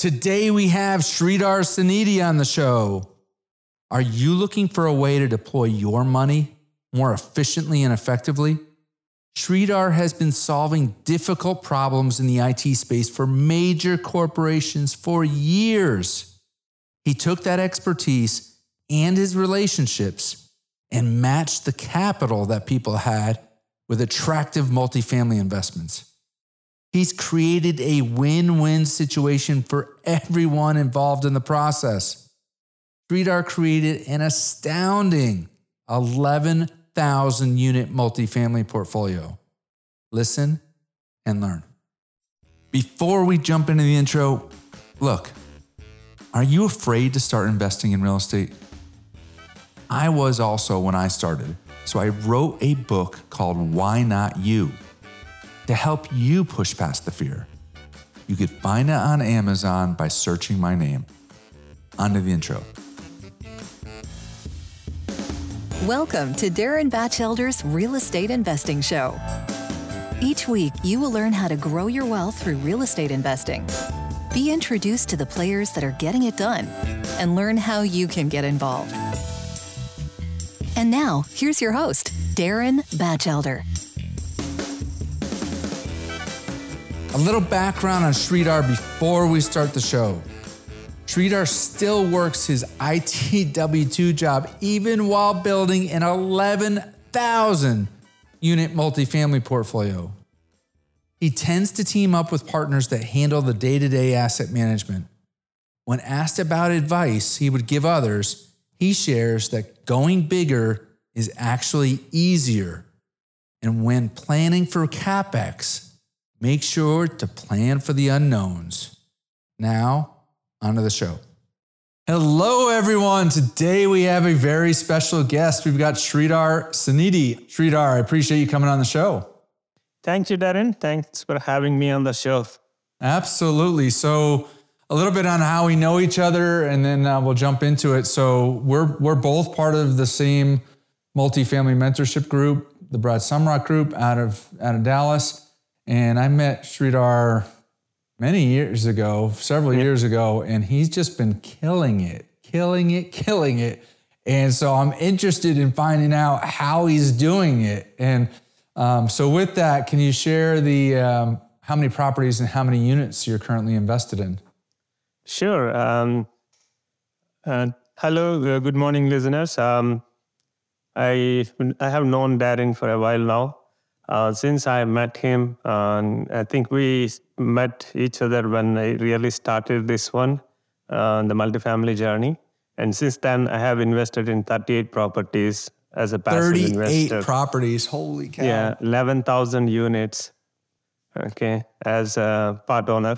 Today we have Sridhar Sanidhi on the show. Are you looking for a way to deploy your money more efficiently and effectively? Sridhar has been solving difficult problems in the IT space for major corporations for years. He took that expertise and his relationships and matched the capital that people had with attractive multifamily investments. He's created a win win situation for everyone involved in the process. Sridhar created an astounding 11,000 unit multifamily portfolio. Listen and learn. Before we jump into the intro, look, are you afraid to start investing in real estate? I was also when I started. So I wrote a book called Why Not You to help you push past the fear. You can find it on Amazon by searching my name. On to the intro. Welcome to Darren Batchelder's Real Estate Investing Show. Each week, you will learn how to grow your wealth through real estate investing. Be introduced to the players that are getting it done and learn how you can get involved. And now, here's your host, Darren Batchelder. A little background on Sridhar before we start the show. Sridhar still works his IT W2 job even while building an 11,000 unit multifamily portfolio. He tends to team up with partners that handle the day to day asset management. When asked about advice he would give others, he shares that going bigger is actually easier. And when planning for CapEx, make sure to plan for the unknowns. Now, onto the show. Hello, everyone. Today we have a very special guest. We've got Sridhar Sanidhi. Sridhar, I appreciate you coming on the show. Thank you, Darren. Thanks for having me on the show. Absolutely. So, a little bit on how we know each other, and then uh, we'll jump into it. So, we're we're both part of the same multifamily mentorship group, the Brad Sumrok Group, out of out of Dallas. And I met Sridhar many years ago, several yeah. years ago, and he's just been killing it, killing it, killing it. And so I'm interested in finding out how he's doing it. And um, so, with that, can you share the um, how many properties and how many units you're currently invested in? Sure. Um, uh, hello, uh, good morning, listeners. Um, I I have known Darren for a while now. Uh, since I met him, I think we met each other when I really started this one, uh, the multifamily journey. And since then, I have invested in 38 properties as a passive 38 investor. properties, holy cow. Yeah, 11,000 units, okay, as a part owner,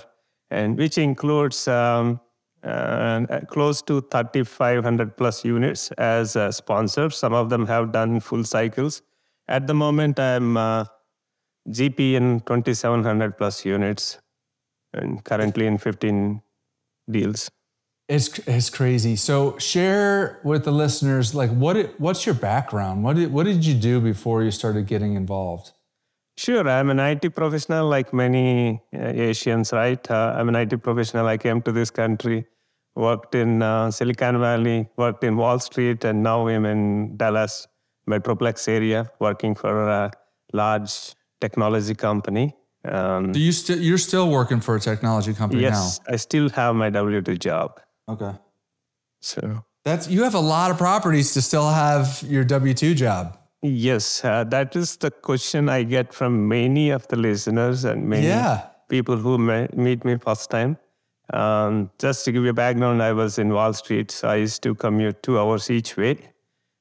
and which includes um, uh, close to 3,500 plus units as a sponsor. Some of them have done full cycles at the moment, I'm uh, GP in 2,700 plus units and currently in 15 deals. It's, it's crazy. So share with the listeners, like what, what's your background? What did, what did you do before you started getting involved? Sure, I'm an IT professional like many uh, Asians, right? Uh, I'm an IT professional. I came to this country, worked in uh, Silicon Valley, worked in Wall Street, and now I'm in Dallas Metroplex area, working for a large technology company. Um, Do you still you're still working for a technology company yes, now? Yes, I still have my W two job. Okay. So that's you have a lot of properties to still have your W two job. Yes, uh, that is the question I get from many of the listeners and many yeah. people who meet me first time. Um, just to give you a background, I was in Wall Street, so I used to commute two hours each way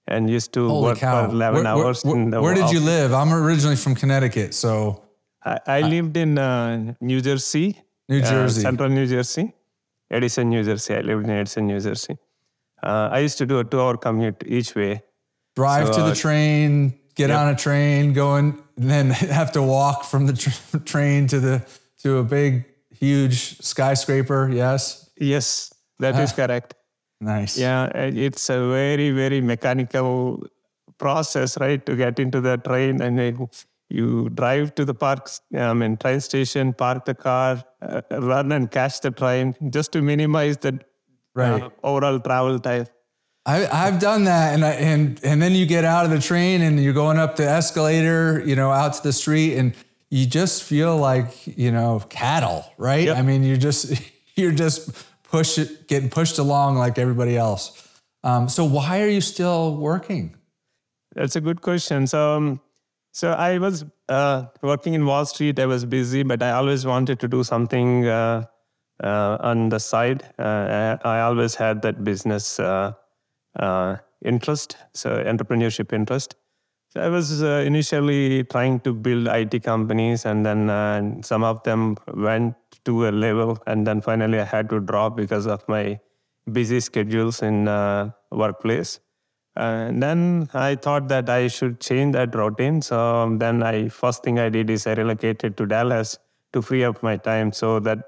and used to Holy work cow. for 11 where, hours. Where, where did you live? I'm originally from Connecticut, so. I, I lived in uh, New Jersey. New Jersey. Uh, central New Jersey. Edison, New Jersey. I lived in Edison, New Jersey. Uh, I used to do a two hour commute each way. Drive so, to the uh, train, get yep. on a train, go going, then have to walk from the tr- train to the to a big, huge skyscraper. Yes. Yes, that is correct. Nice. Yeah, it's a very, very mechanical process, right? To get into the train and you drive to the park, um, in train station, park the car, uh, run and catch the train just to minimize the Right. uh, overall travel time. I, I've done that, and I, and and then you get out of the train and you're going up the escalator, you know, out to the street, and you just feel like you know cattle, right? Yep. I mean, you're just you're just push it, getting pushed along like everybody else. Um, so why are you still working? That's a good question. So, um, so I was uh, working in Wall Street. I was busy, but I always wanted to do something uh, uh, on the side. Uh, I, I always had that business uh, uh, interest, so entrepreneurship interest. So I was uh, initially trying to build IT companies, and then uh, some of them went to a level, and then finally I had to drop because of my busy schedules in uh, workplace. And then I thought that I should change that routine. So then I first thing I did is I relocated to Dallas to free up my time so that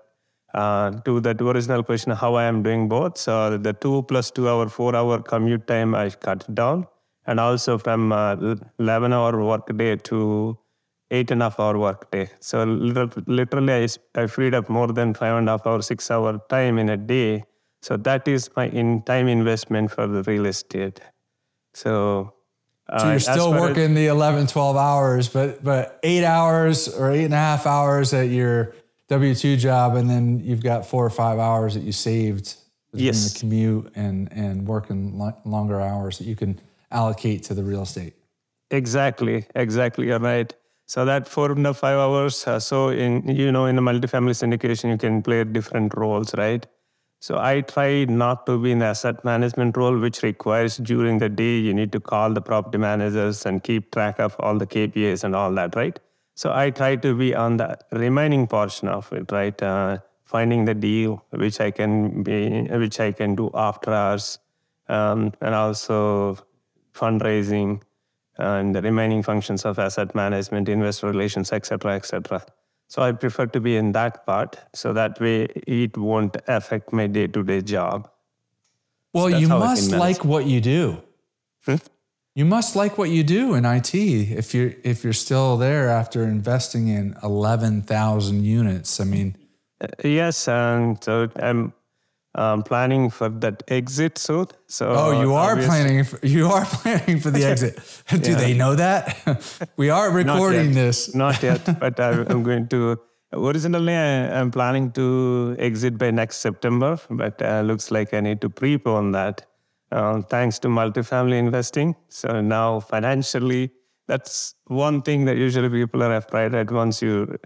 uh, to that original question how I am doing both. So the two plus two hour, four hour commute time I cut down, and also from uh, 11 hour work day to eight and a half hour work day. So liter- literally, I freed up more than five and a half hour, six hour time in a day. So that is my in time investment for the real estate. So, uh, So you're still working the 11, 12 hours, but but eight hours or eight and a half hours at your W two job, and then you've got four or five hours that you saved between Yes. the commute and and working lo- longer hours that you can allocate to the real estate. Exactly, exactly. You're right. So that four a five hours. Uh, so in you know in a multifamily syndication, you can play different roles, right? So I try not to be in the asset management role, which requires during the day you need to call the property managers and keep track of all the KPIs and all that, right? So I try to be on the remaining portion of it, right? Uh, finding the deal which I can be, which I can do after hours, um, and also fundraising and the remaining functions of asset management, investor relations, etc., etc. So I prefer to be in that part, so that way it won't affect my day-to-day job. Well, that's you how I can must like what you do. Hmm? You must like what you do in IT if you're if you're still there after investing in eleven thousand units. I mean, Uh, yes, and so I'm um, planning for that exit soon. So oh, you are obviously- planning. For, you are planning for the exit. Do Yeah. they know that? we are recording yet. this. Not yet, but I'm going to. Originally, I, I'm planning to exit by next September, but uh, looks like I need to prepone that. Uh, thanks to multifamily investing. So now financially, that's one thing that usually people are afraid at once you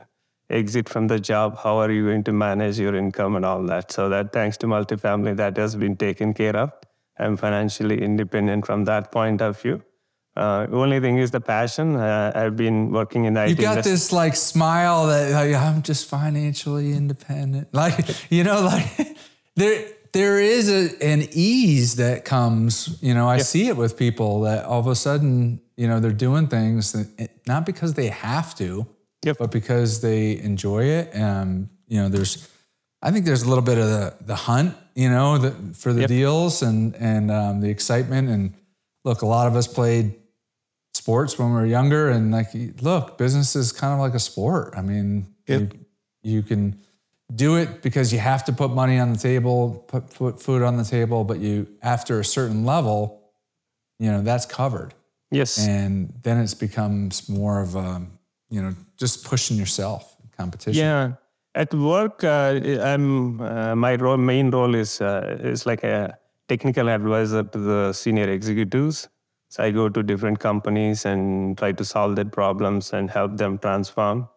exit from the job, how are you going to manage your income and all that? So that thanks to multifamily, that has been taken care of. I'm financially independent from that point of view. Uh, only thing is the passion. Uh, I've been working in IT. You got industry- this like smile that like, I'm just financially independent. Like you know, like there there is a, an ease that comes. You know, I see it with people that all of a sudden, you know, they're doing things that not because they have to, Yep. but because they enjoy it. Um, you know, there's, I think there's a little bit of the the hunt. You know, the, for the Yep. deals and and um, the excitement. And look, a lot of us played sports when we were younger and like look business is kind of like a sport i mean Yep. you, you can do it because you have to put money on the table put, put food on the table but you after a certain level you know that's covered yes. and then it becomes more of a you know just pushing yourself competition Yeah. At work, uh, I'm uh, my role, main role is uh, is like a technical advisor to the senior executives. So I go to different companies and try to solve their problems and help them transform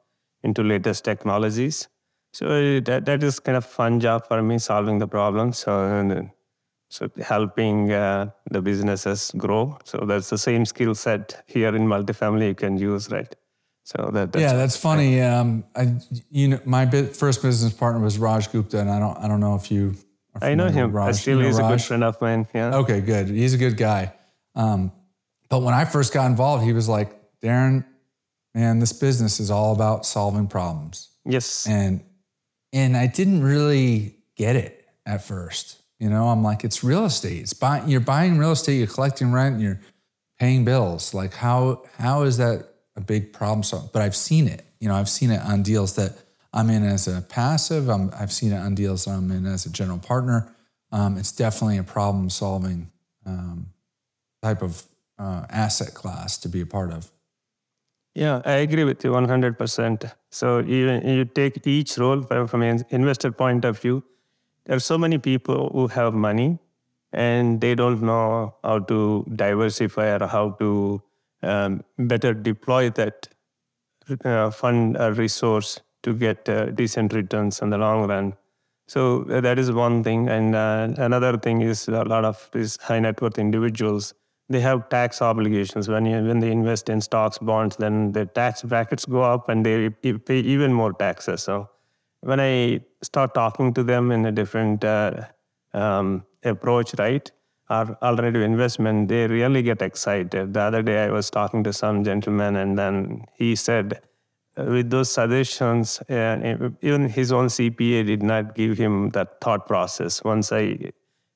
into latest technologies. So that that is kind of fun job for me, solving the problems. So so helping uh, the businesses grow. So that's the same skill set here in multifamily you can use, right? So that that's yeah, that's funny. Um, I, you know, my bit, first business partner was Raj Gupta, and I don't, I don't know if you. Are I know him. with I Raj. still You know he's a good Raj? friend of mine. Yeah. Okay, good. He's a good guy. Um, but when I first got involved, he was like, Darren, man, this business is all about solving problems. Yes. And and I didn't really get it at first. You know, I'm like, it's real estate. It's buying you're buying real estate, you're collecting rent, you're paying bills. Like how how is that a big problem solver, but I've seen it. You know, I've seen it on deals that I'm in as a passive. i have seen it on deals that I'm in as a general partner. Um, it's definitely a problem solving um, type of uh, asset class to be a part of. Yeah, I agree with you 100%. So you, you take each role from an investor point of view. There are so many people who have money and they don't know how to diversify or how to um, better deploy that uh, fund resource to get uh, decent returns in the long run. So uh, that is one thing. And uh, another thing is a lot of these high net worth individuals they have tax obligations when you, when they invest in stocks, bonds. Then the tax brackets go up, and they pay even more taxes. So when I start talking to them in a different uh, um, approach, right, or alternative investment, they really get excited. The other day, I was talking to some gentleman, and then he said, uh, with those suggestions, uh, even his own CPA did not give him that thought process. Once I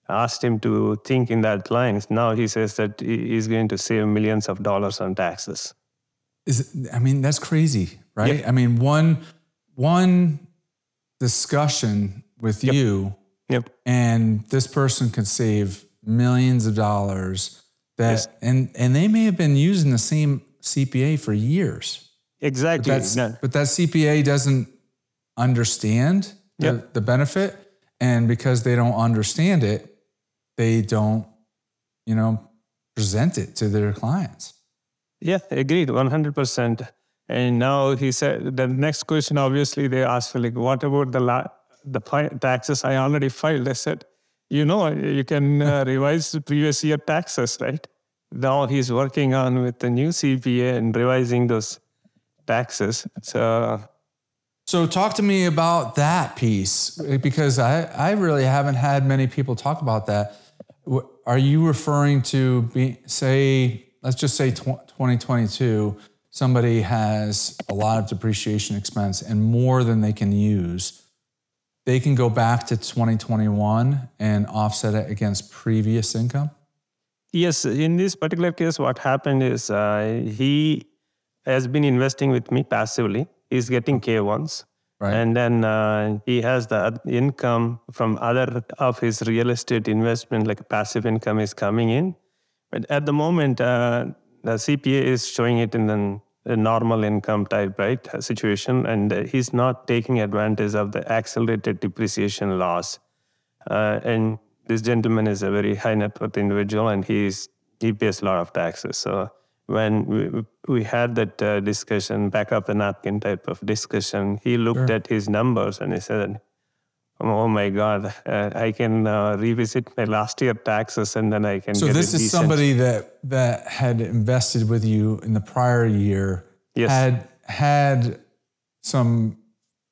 asked him to think in that lines. Now he says that he's going to save millions of dollars on taxes. Is it, I mean that's crazy, right? Yep. I mean one one discussion with yep. you, yep. and this person can save millions of dollars. That yes. and and they may have been using the same CPA for years. Exactly. But, no. but that CPA doesn't understand the, yep. the benefit. And because they don't understand it, they don't, you know, present it to their clients. Yeah, agreed, 100%. And now he said the next question, obviously, they asked, like, what about the la- the taxes I already filed? I said, you know, you can uh, revise the previous year taxes, right? Now he's working on with the new CPA and revising those taxes. So, so talk to me about that piece because I, I really haven't had many people talk about that are you referring to be, say, let's just say 2022, somebody has a lot of depreciation expense and more than they can use, they can go back to 2021 and offset it against previous income? Yes, in this particular case, what happened is uh, he has been investing with me passively. He's getting K1s. Right. And then uh, he has the income from other of his real estate investment, like passive income is coming in. But at the moment, uh, the CPA is showing it in the a normal income type right situation and he's not taking advantage of the accelerated depreciation loss uh, and this gentleman is a very high net worth individual and he's he pays a lot of taxes so when we, we had that uh, discussion, back up the napkin type of discussion, he looked sure. at his numbers and he said, Oh my God, uh, I can uh, revisit my last year taxes and then I can. So this is decent. somebody that that had invested with you in the prior year. Yes. Had had some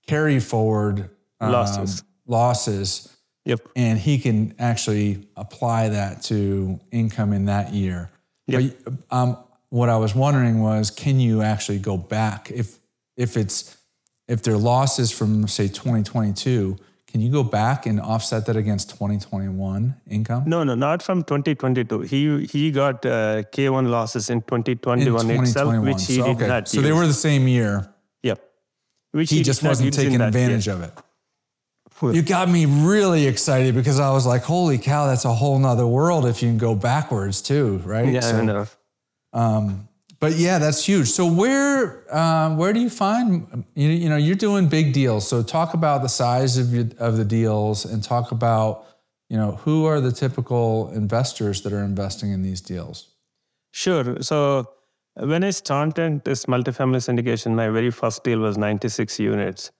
carry forward um, losses. Losses. Yep. And he can actually apply that to income in that year. Yep. But, um, what I was wondering was, can you actually go back if if it's if there are losses from say 2022? Can you go back and offset that against 2021 income? No, no, not from 2022. He he got uh, K1 losses in 2021, in 2021 itself, which he so, did okay. not. So they were the same year. Yep. Which he, he just wasn't taking advantage of it. You got me really excited because I was like, "Holy cow, that's a whole nother world if you can go backwards too, right?" Yeah, so, I know. Um, but yeah, that's huge. So where uh, where do you find you, you know you're doing big deals? So talk about the size of your, of the deals and talk about you know who are the typical investors that are investing in these deals. Sure. So when I started this multifamily syndication, my very first deal was 96 units.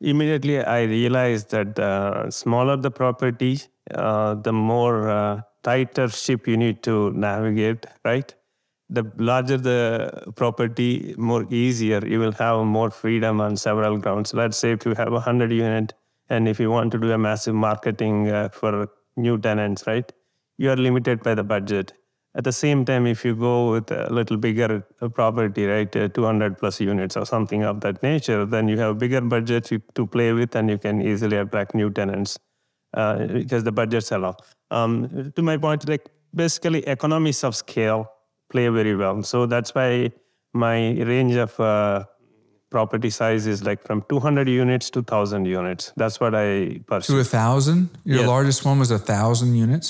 Immediately, I realized that the smaller the property, uh, the more uh, tighter ship you need to navigate, right? The larger the property, more easier. You will have more freedom on several grounds. Let's say if you have a hundred unit, and if you want to do a massive marketing uh, for new tenants, right? You are limited by the budget. At the same time, if you go with a little bigger uh, property, right, uh, 200 plus units or something of that nature, then you have bigger budget to play with, and you can easily attract new tenants uh, because the budgets allow. Um, to my point, like basically economies of scale play very well. So that's why my range of uh, property size is like from 200 units to 1,000 units. That's what I pursue. To a thousand? Your Yeah. largest one was a thousand units?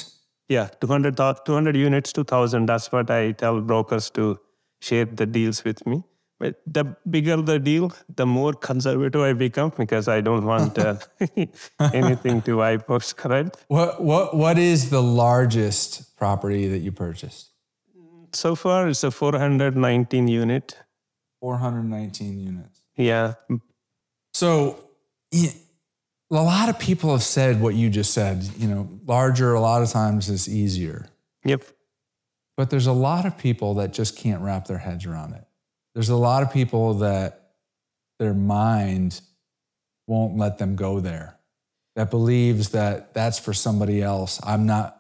Yeah, 200, 200 units to 1,000. That's what I tell brokers to share the deals with me. But the bigger the deal, the more conservative I become because I don't want uh, anything to wipe out, correct? What what what is the largest property that you purchased? So far, it's a 419 unit. 419 units. Yeah, So yeah, a lot of people have said what you just said, you know, larger a lot of times is easier. yep, But there's a lot of people that just can't wrap their heads around it. There's a lot of people that their mind won't let them go there. That believes that that's for somebody else. I'm not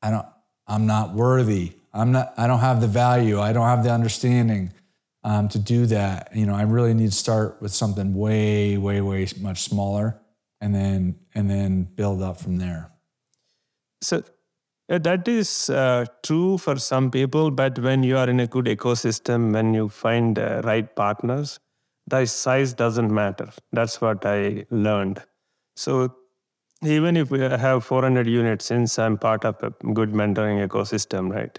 I don't I'm not worthy. I'm not I don't have the value. I don't have the understanding um, to do that. You know, I really need to start with something way way way much smaller and then and then build up from there. So that is uh, true for some people, but when you are in a good ecosystem, when you find uh, right partners, the size doesn't matter. That's what I learned. So even if we have 400 units, since I'm part of a good mentoring ecosystem, right?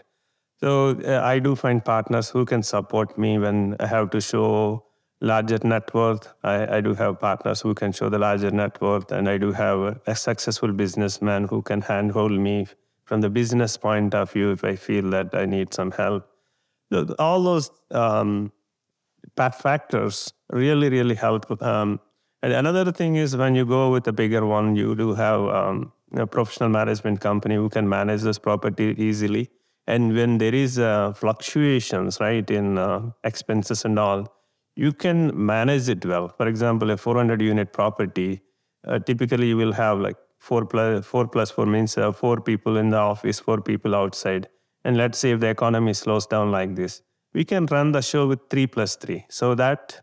So uh, I do find partners who can support me when I have to show larger net worth. I, I do have partners who can show the larger net worth, and I do have a, successful businessman who can handhold me from the business point of view if I feel that I need some help. All those um, factors really, really help. Um, and another thing is when you go with a bigger one, you do have um, a professional management company who can manage this property easily. And when there is uh, fluctuations, right, in uh, expenses and all, you can manage it well. For example, a 400 unit property, uh, typically you will have like four plus four plus four means uh, four people in the office, four people outside. And let's say if the economy slows down like this, we can run the show with three plus three. So that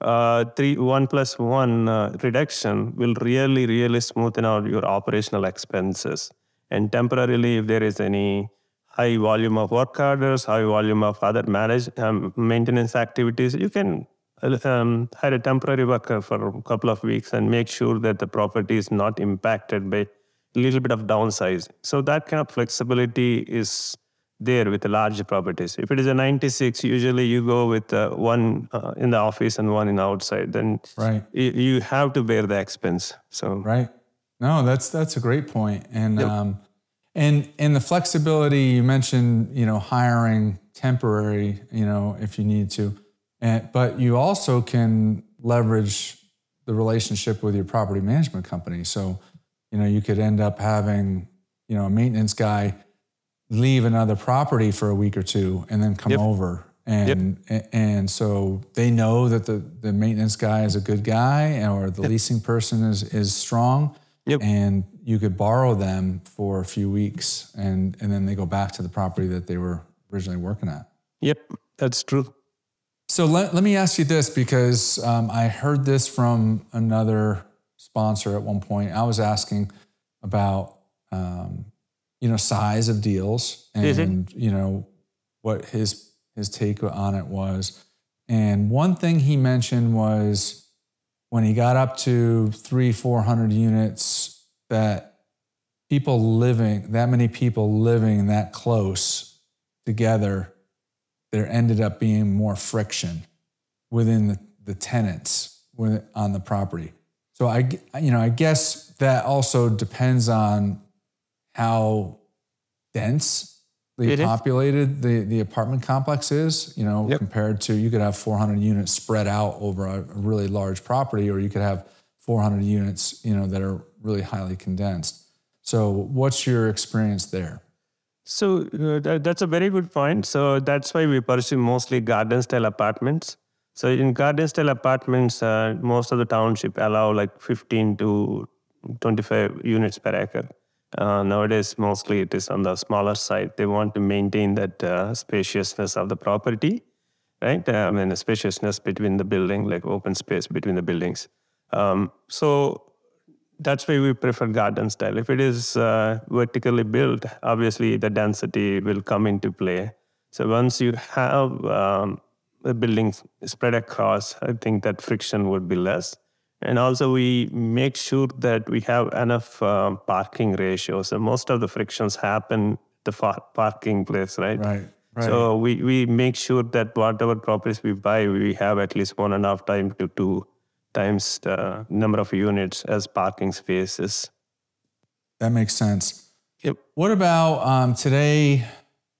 uh, three one plus one uh, reduction will really really smoothen out your operational expenses. And temporarily, if there is any high volume of work orders, high volume of other manage um, maintenance activities, you can um, hire a temporary worker for a couple of weeks and make sure that the property is not impacted by a little bit of downsizing. So that kind of flexibility is there with the large properties. If it is a 96, usually you go with uh, one uh, in the office and one in the outside. Then Right. you, you have to bear the expense. So Right. No, that's that's a great point. And Yep. um, and and the flexibility you mentioned, you know, hiring temporary, you know, if you need to, and but you also can leverage the relationship with your property management company. So, you know, you could end up having, you know, a maintenance guy leave another property for a week or two and then come Yep. over. And and so they know that the the maintenance guy is a good guy or the leasing person is is strong Yep. and you could borrow them for a few weeks and and then they go back to the property that they were originally working at yep, that's true. so let, let me ask you this because um, I heard this from another sponsor at one point. I was asking about um, you know size of deals and you know what his his take on it was. And one thing he mentioned was when he got up to three four hundred units that people living that many people living that close together there ended up being more friction within the, the tenants on the property. So I, you know, I guess that also depends on how densely Is. populated the, the apartment complex is, you know, Yep. compared to you could have 400 units spread out over a, a really large property, or you could have 400 units, you know, that are really highly condensed. So what's your experience there? So uh, that, that's a very good point. So that's why we pursue mostly garden style apartments. So in garden style apartments, uh, most of the township allow like 15 to 25 units per acre. Uh, nowadays, mostly it is on the smaller side. They want to maintain that uh, spaciousness of the property, right? I mean, the spaciousness between the building, like open space between the buildings. Um, so that's why we prefer garden style. If it is uh, vertically built, obviously the density will come into play. So once you have um, the building spread across, I think that friction would be less. And also, we make sure that we have enough um, parking ratios. So most of the frictions happen the far- parking place, right? Right. Right. So we, we make sure that whatever properties we buy, we have at least one and a half time to two times the number of units as parking spaces. That makes sense. Yep. What about um, today?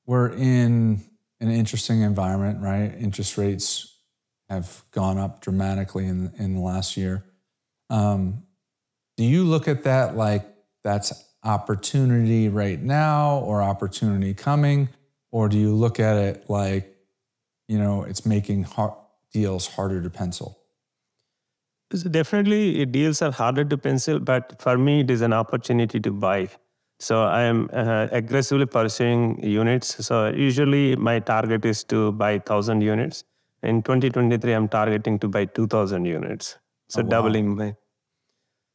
We're in an interesting environment, right? Interest rates have gone up dramatically in in the last year. Um, do you look at that like that's opportunity right now or opportunity coming? Or do you look at it like, you know, it's making hard, deals harder to pencil? So definitely, deals are harder to pencil, but for me, it is an opportunity to buy. So I am uh, aggressively pursuing units. So usually, my target is to buy thousand units. In 2023, I'm targeting to buy 2,000 units. So Oh, wow. doubling my.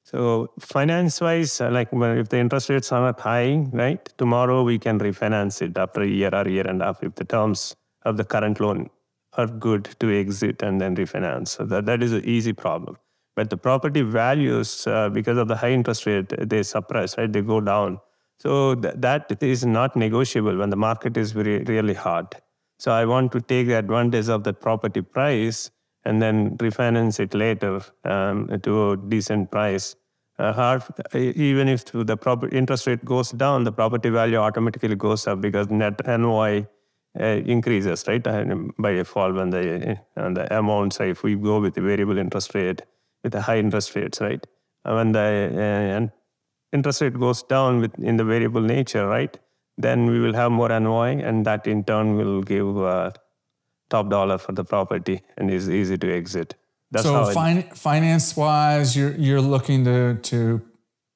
So finance-wise, uh, like if the interest rates are not high, right? Tomorrow we can refinance it after a year or year and a half if the terms of the current loan are good to exit and then refinance. So that, that is an easy problem. But the property values, uh, because of the high interest rate, they suppress, right? They go down. So th- that is not negotiable when the market is very really hard. So I want to take advantage of that property price and then refinance it later um, to a decent price. Uh, even if the property interest rate goes down, the property value automatically goes up because net NOI uh, increases, right? And by default, when the and the amounts, if we go with the variable interest rate with the high interest rates, right? When the uh, interest rate goes down with in the variable nature, right? Then we will have more NOI, and that in turn will give uh, top dollar for the property and is easy to exit. That's so fin- finance wise, you're you're looking to to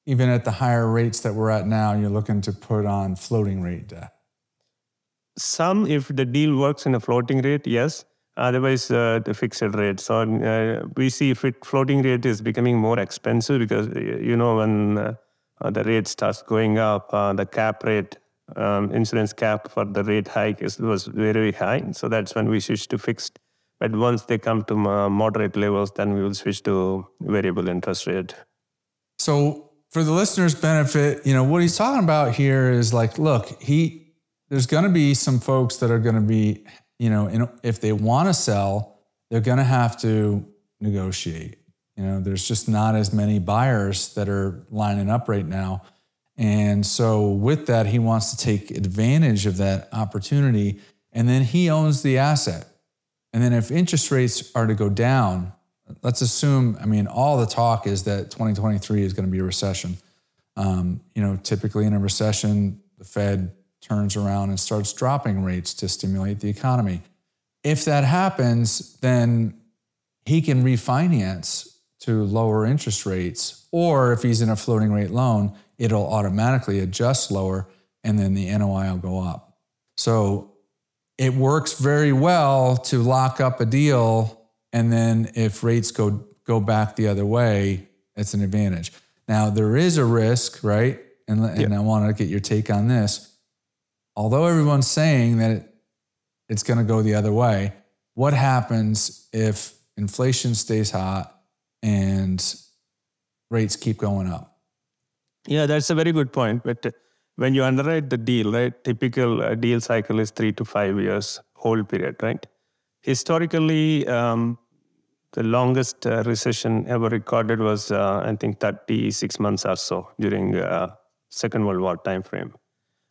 even at the higher rates that we're at now, you're looking to put on floating rate debt. Some, if the deal works in a floating rate, yes. Otherwise, uh, the fixed rate. So uh, we see if it floating rate is becoming more expensive because you know when uh, uh, the rate starts going up, uh, the cap rate, um, insurance cap for the rate hike is, was very high. So that's when we switch to fixed. But once they come to uh, moderate levels, then we will switch to variable interest rate. So for the listeners' benefit, you know what he's talking about here is like, look, he there's going to be some folks that are going to be, you know, in, if they want to sell, they're going to have to negotiate. You know, there's just not as many buyers that are lining up right now. And so with that, he wants to take advantage of that opportunity and then he owns the asset. And then if interest rates are to go down, let's assume, I mean, all the talk is that 2023 is going to be a recession. Um, you know, typically in a recession, the Fed turns around and starts dropping rates to stimulate the economy. If that happens, then he can refinance to lower interest rates. Or if he's in a floating rate loan, it'll automatically adjust lower and then the NOI will go up. So it works very well to lock up a deal. And then if rates go, go back the other way, it's an advantage. Now, there is a risk, right? And, and I want to get your take on this. Although everyone's saying that it, it's going to go the other way, what happens if inflation stays hot and rates keep going up? Yeah, that's a very good point. But when you underwrite the deal, right, typical uh, deal cycle is three to five years hold period, right? Historically, um, the longest uh, recession ever recorded was, uh, I think, 36 months or so during uh, Second World War timeframe.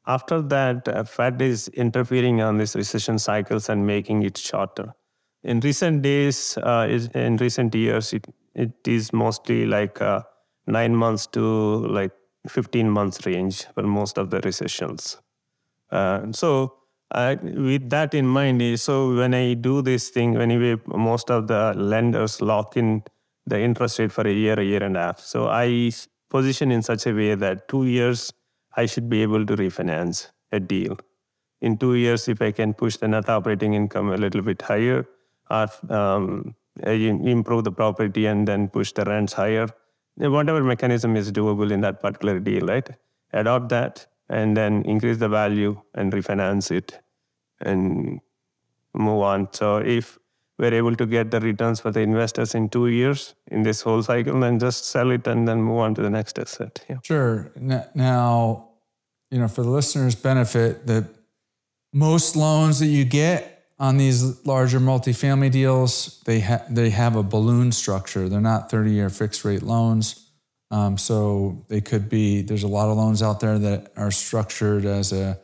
After that, uh, Fed is interfering on these recession cycles and making it shorter. In recent days, uh, in recent years, it, it is mostly like nine months to like 15 months range for most of the recessions. Uh, so with that in mind, eh, so when I do this thing, anyway, most of the lenders lock in the interest rate for a year, a year and a half. So I position in such a way that two years I should be able to refinance a deal. In two years, if I can push the net operating income a little bit higher, or um, improve the property and then push the rents higher, whatever mechanism is doable in that particular deal, right? Adopt that and then increase the value and refinance it and move on. So if we're able to get the returns for the investors in two years in this whole cycle then just sell it and then move on to the next asset. Yeah. Sure. Now, you know, for the listeners' benefit, that most loans that you get on these larger multifamily deals, they ha- they have a balloon structure. They're not 30-year fixed rate loans. Um, so they could be. There's a lot of loans out there that are structured as a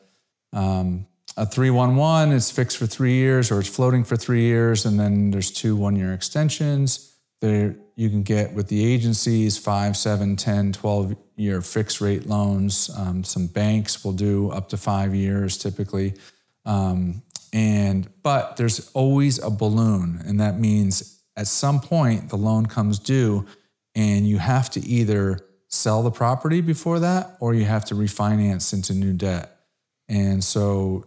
um, a 311 it's fixed for three years or it's floating for three years. And then there's two one year extensions. There you can get with the agencies five, seven, 10, 12 year fixed rate loans. Um, some banks will do up to five years typically. Um, and but there's always a balloon, and that means at some point the loan comes due, and you have to either sell the property before that or you have to refinance into new debt. And so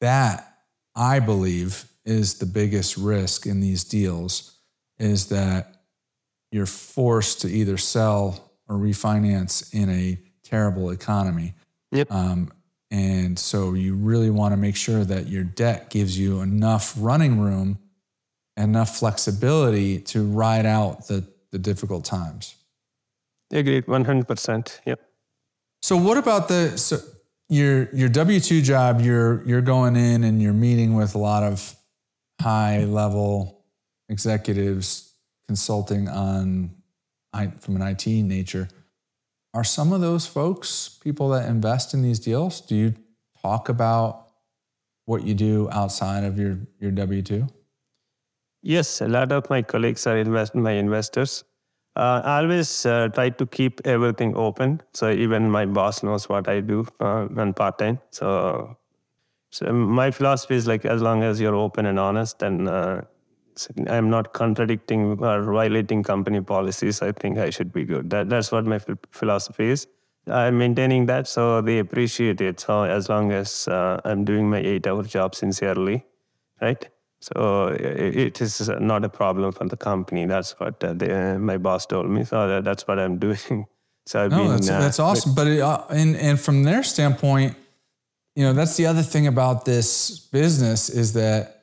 that I believe is the biggest risk in these deals is that you're forced to either sell or refinance in a terrible economy. Yep. Um, and so you really want to make sure that your debt gives you enough running room, enough flexibility to ride out the, the difficult times. Agreed, 100%. Yep. So what about the, so your your W two job, you're you're going in and you're meeting with a lot of high level executives consulting on from an IT nature. Are some of those folks people that invest in these deals? Do you talk about what you do outside of your your W two? Yes, a lot of my colleagues are invest my investors. Uh, I always uh, try to keep everything open. So even my boss knows what I do uh, on part time. So, so my philosophy is like as long as you're open and honest and I'm not contradicting or violating company policies, I think I should be good. That, that's what my philosophy is. I'm maintaining that, so they appreciate it. So as long as uh, I'm doing my eight-hour job sincerely, right? So it is not a problem for the company. That's what uh, they, my boss told me. So that's what I'm doing. So I've no, been, that's, uh, that's awesome. But it, uh, and and from their standpoint, you know, that's the other thing about this business is that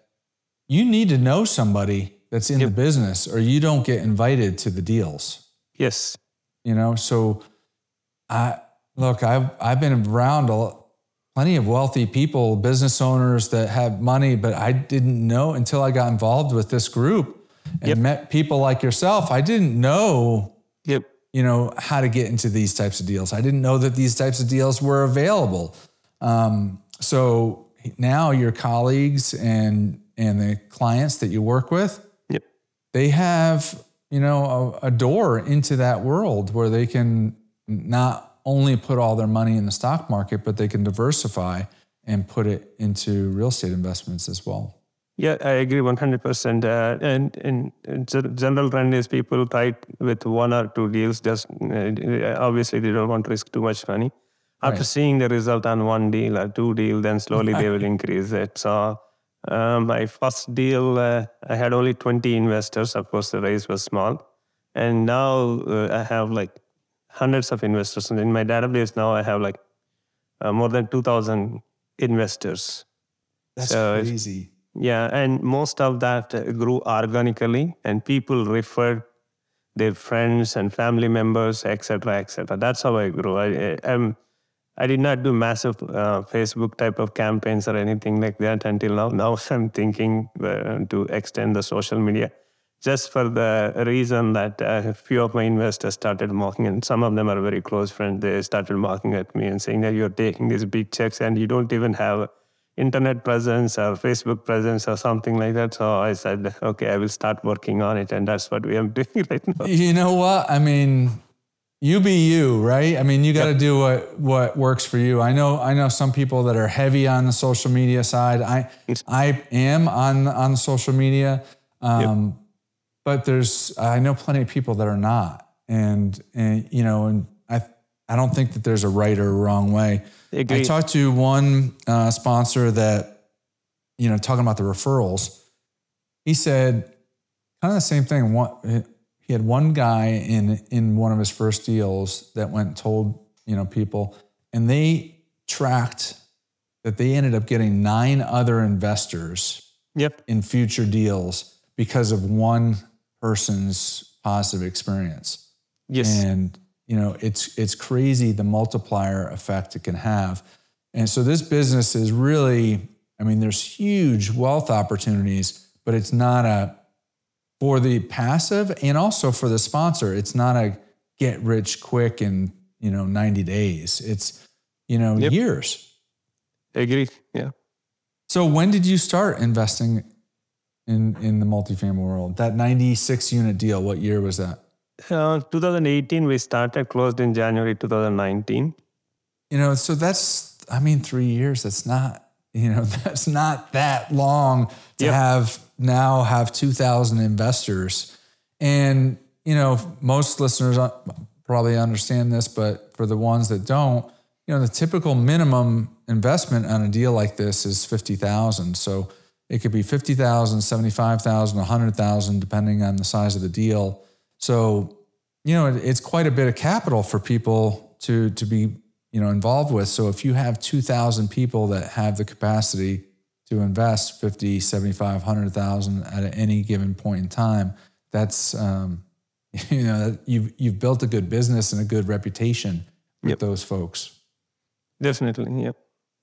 you need to know somebody that's in yep. the business, or you don't get invited to the deals. Yes. You know, so I look. I've I've been around a plenty of wealthy people, business owners that have money, but I didn't know until I got involved with this group and yep. met people like yourself. I didn't know, yep. you know, how to get into these types of deals. I didn't know that these types of deals were available. Um, so now your colleagues and and the clients that you work with, yep. they have you know a, a door into that world where they can not only put all their money in the stock market, but they can diversify and put it into real estate investments as well. Yeah, I agree 100%. Uh, and, and general trend is people try with one or two deals, just uh, obviously they don't want to risk too much money. After right. seeing the result on one deal or two deal, then slowly they will increase it. So um, my first deal, uh, I had only 20 investors. Of course, the raise was small. And now uh, I have like hundreds of investors. And in my database now, I have like uh, more than 2,000 investors. That's so crazy. Yeah, and most of that uh, grew organically, and people referred their friends and family members, etc., etc. That's how I grew. I, I, I did not do massive uh, Facebook type of campaigns or anything like that until now. Now I'm thinking uh, to extend the social media just for the reason that a few of my investors started mocking, and some of them are very close friends. They started mocking at me and saying that you're taking these big checks and you don't even have internet presence or Facebook presence or something like that. So I said, okay, I will start working on it, and that's what we are doing right now. You know what? I mean, you be you, right? I mean, you got to yep. do what what works for you. I know I know some people that are heavy on the social media side. I I am on on social media. Um, yep but there's I know plenty of people that are not, and and you know, and I I don't think that there's a right or wrong way. Agreed. I talked to one uh, sponsor that you know talking about the referrals. He said kind of the same thing. One, he had one guy in in one of his first deals that went and told you know people, and they tracked that they ended up getting nine other investors yep. in future deals because of one person's positive experience. Yes. And you know, it's it's crazy the multiplier effect it can have. And so this business is really, I mean, there's huge wealth opportunities, but it's not a for the passive and also for the sponsor. It's not a get rich quick in you know 90 days. It's you know Yep. years. Agree. Yeah. So when did you start investing in in the multifamily world? That 96 unit deal. What year was that? Uh, 2018, we started, closed in January 2019. You know, so that's I mean, three years. That's not you know that's not that long to Yep. have now have 2,000 investors, and you know most listeners uh, probably understand this, but for the ones that don't, you know, the typical minimum investment on a deal like this is 50,000. So it could be 50,000, 75,000, 100,000 depending on the size of the deal. So, you know, it's quite a bit of capital for people to to be, you know, involved with. So if you have 2,000 people that have the capacity to invest 50, 75, 100,000 at any given point in time, that's um, you know, you've you've built a good business and a good reputation with Yep. those folks. Definitely. Yeah.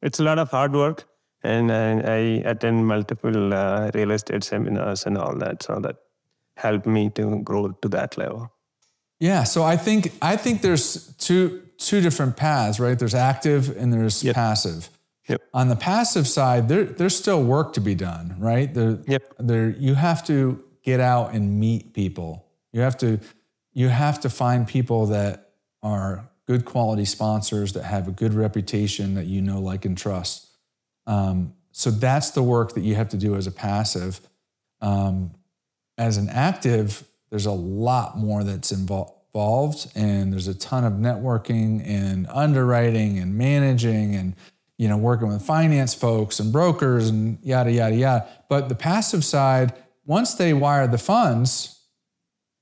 It's a lot of hard work. And I, I attend multiple uh, real estate seminars and all that. So that helped me to grow to that level. Yeah, so I think I think there's two two different paths, right? There's active and there's Yep. passive. Yep. On the passive side, there there's still work to be done, right? There, Yep. there you have to get out and meet people. You have to you have to find people that are good quality sponsors that have a good reputation that you know, like, and trust. Um, so that's the work that you have to do as a passive. Um, as an active, there's a lot more that's invol- involved, and there's a ton of networking and underwriting and managing and you know working with finance folks and brokers and yada yada yada. But the passive side, once they wire the funds,